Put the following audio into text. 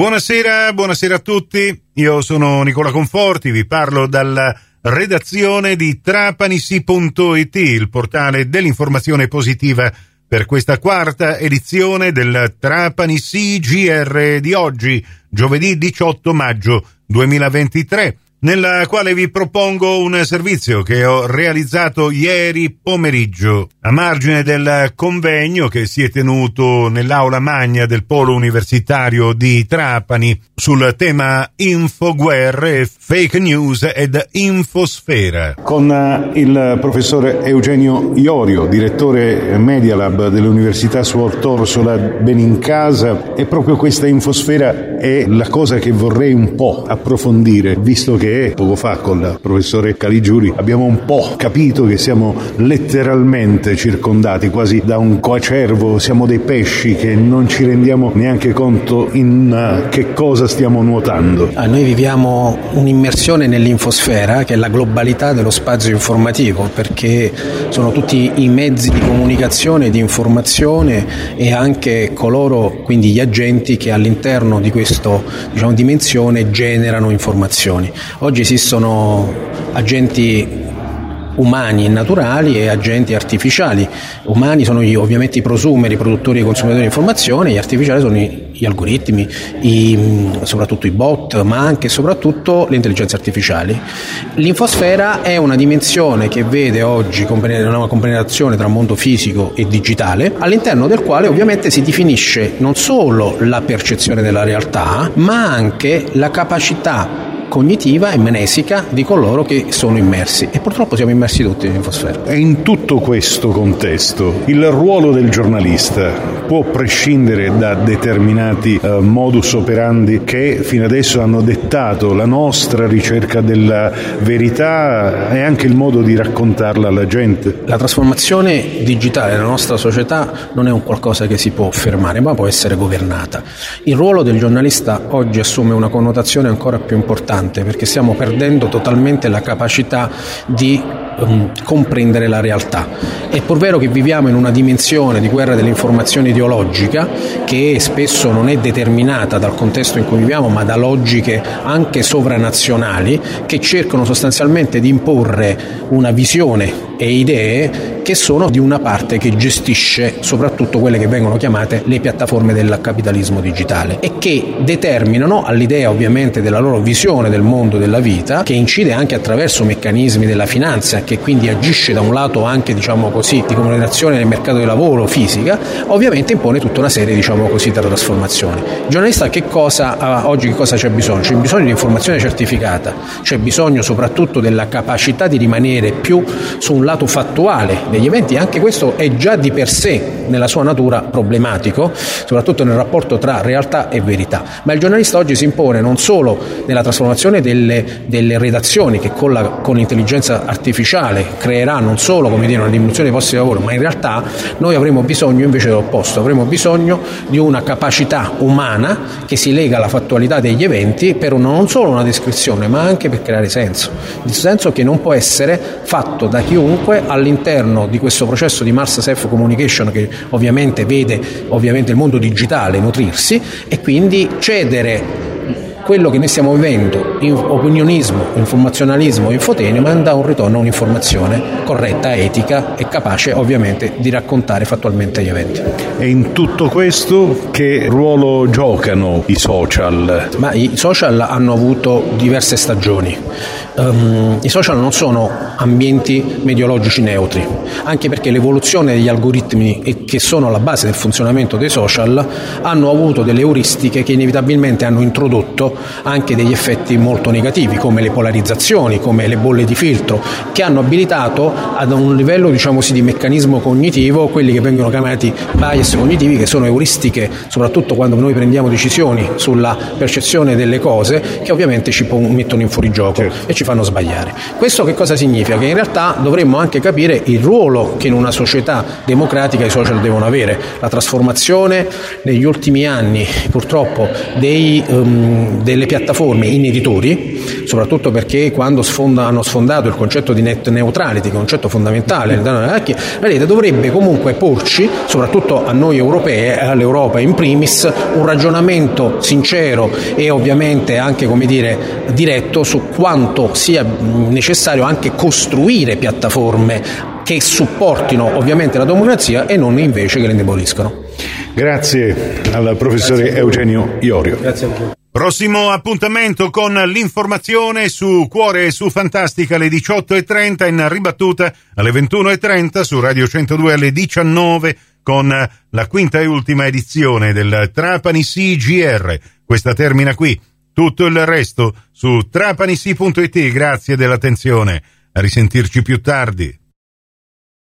Buonasera, buonasera a tutti. Io sono Nicola Conforti, vi parlo dalla redazione di trapanisi.it, il portale dell'informazione positiva per questa quarta edizione del Trapani CGR di oggi, giovedì 18 maggio 2023 nella quale vi propongo un servizio che ho realizzato ieri pomeriggio a margine del convegno che si è tenuto nell'aula magna del Polo Universitario di Trapani sul tema infoguerre, fake news ed infosfera. Con eh, il professore Eugenio Iorio, direttore Media Lab dell'Università Suor Torsola Benincasa e proprio questa infosfera è la cosa che vorrei un po' approfondire, visto che poco fa con il professore Caligiuri abbiamo un po' capito che siamo letteralmente circondati quasi da un coacervo, siamo dei pesci che non ci rendiamo neanche conto in uh, che cosa stiamo nuotando. Ah, noi viviamo un'immersione nell'infosfera che è la globalità dello spazio informativo perché sono tutti i mezzi di comunicazione, di informazione e anche coloro, quindi gli agenti che all'interno di questa diciamo, dimensione generano informazioni. Oggi esistono agenti umani e naturali e agenti artificiali. Umani sono gli, ovviamente i prosumeri, i produttori e consumatori di informazione, gli artificiali sono i, gli algoritmi, i, soprattutto i bot, ma anche e soprattutto le intelligenze artificiali. L'infosfera è una dimensione che vede oggi una compenetrazione tra mondo fisico e digitale, all'interno del quale ovviamente si definisce non solo la percezione della realtà, ma anche la capacità cognitiva e mnesica di coloro che sono immersi e purtroppo siamo immersi tutti in infosfera. E in tutto questo contesto il ruolo del giornalista può prescindere da determinati uh, modus operandi che fino adesso hanno dettato la nostra ricerca della verità e anche il modo di raccontarla alla gente. La trasformazione digitale della nostra società non è un qualcosa che si può fermare, ma può essere governata. Il ruolo del giornalista oggi assume una connotazione ancora più importante importante perché stiamo perdendo totalmente la capacità di um, comprendere la realtà. È pur vero che viviamo in una dimensione di guerra dell'informazione ideologica che spesso non è determinata dal contesto in cui viviamo ma da logiche anche sovranazionali che cercano sostanzialmente di imporre una visione e idee che sono di una parte che gestisce soprattutto quelle che vengono chiamate le piattaforme del capitalismo digitale e che determinano all'idea ovviamente della loro visione del mondo della vita che incide anche attraverso meccanismi della finanza che quindi agisce da un lato anche diciamo così di comunicazione nel mercato del lavoro fisica ovviamente impone tutta una serie diciamo così di trasformazioni il giornalista che cosa oggi che cosa c'è bisogno? c'è bisogno di informazione certificata c'è bisogno soprattutto della capacità di rimanere più su un lato fattuale degli eventi, anche questo è già di per sé nella sua natura problematico, soprattutto nel rapporto tra realtà e verità. Ma il giornalista oggi si impone non solo nella trasformazione delle, delle redazioni che con, la, con l'intelligenza artificiale creerà non solo come dire, una diminuzione dei posti di lavoro, ma in realtà noi avremo bisogno invece dell'opposto, avremo bisogno di una capacità umana che si lega alla fattualità degli eventi per una, non solo una descrizione, ma anche per creare senso. Il senso che non può essere fatto da chiunque all'interno di questo processo di Mars Self Communication che ovviamente vede ovviamente il mondo digitale nutrirsi e quindi cedere quello che noi stiamo vivendo, in opinionismo, informazionalismo, infotenio, manda un ritorno a un'informazione corretta, etica e capace ovviamente di raccontare fattualmente gli eventi. E in tutto questo che ruolo giocano i social? Ma i social hanno avuto diverse stagioni. Um, I social non sono ambienti mediologici neutri, anche perché l'evoluzione degli algoritmi che sono alla base del funzionamento dei social hanno avuto delle euristiche che inevitabilmente hanno introdotto anche degli effetti molto negativi, come le polarizzazioni, come le bolle di filtro, che hanno abilitato ad un livello diciamo così, di meccanismo cognitivo quelli che vengono chiamati bias cognitivi, che sono euristiche, soprattutto quando noi prendiamo decisioni sulla percezione delle cose, che ovviamente ci mettono in fuorigioco certo. E ci fanno sbagliare. Questo che cosa significa? Che in realtà dovremmo anche capire il ruolo che in una società democratica i social devono avere. La trasformazione negli ultimi anni purtroppo dei, um, delle piattaforme in editori soprattutto perché quando sfonda, hanno sfondato il concetto di net neutrality, concetto fondamentale la rete dovrebbe comunque porci, soprattutto a noi europei, all'Europa in primis, un ragionamento sincero e ovviamente anche come dire, diretto su quanto sia necessario anche costruire piattaforme che supportino ovviamente la democrazia e non invece che le indeboliscano. Grazie al professore Grazie Eugenio Iorio. Grazie a voi. Prossimo appuntamento con l'informazione su Cuore e su Fantastica alle 18.30 in ribattuta alle 21.30 su Radio 102 alle 19 con la quinta e ultima edizione del Trapani CGR. Questa termina qui. Tutto il resto su trapanisi.it. Grazie dell'attenzione. A risentirci più tardi.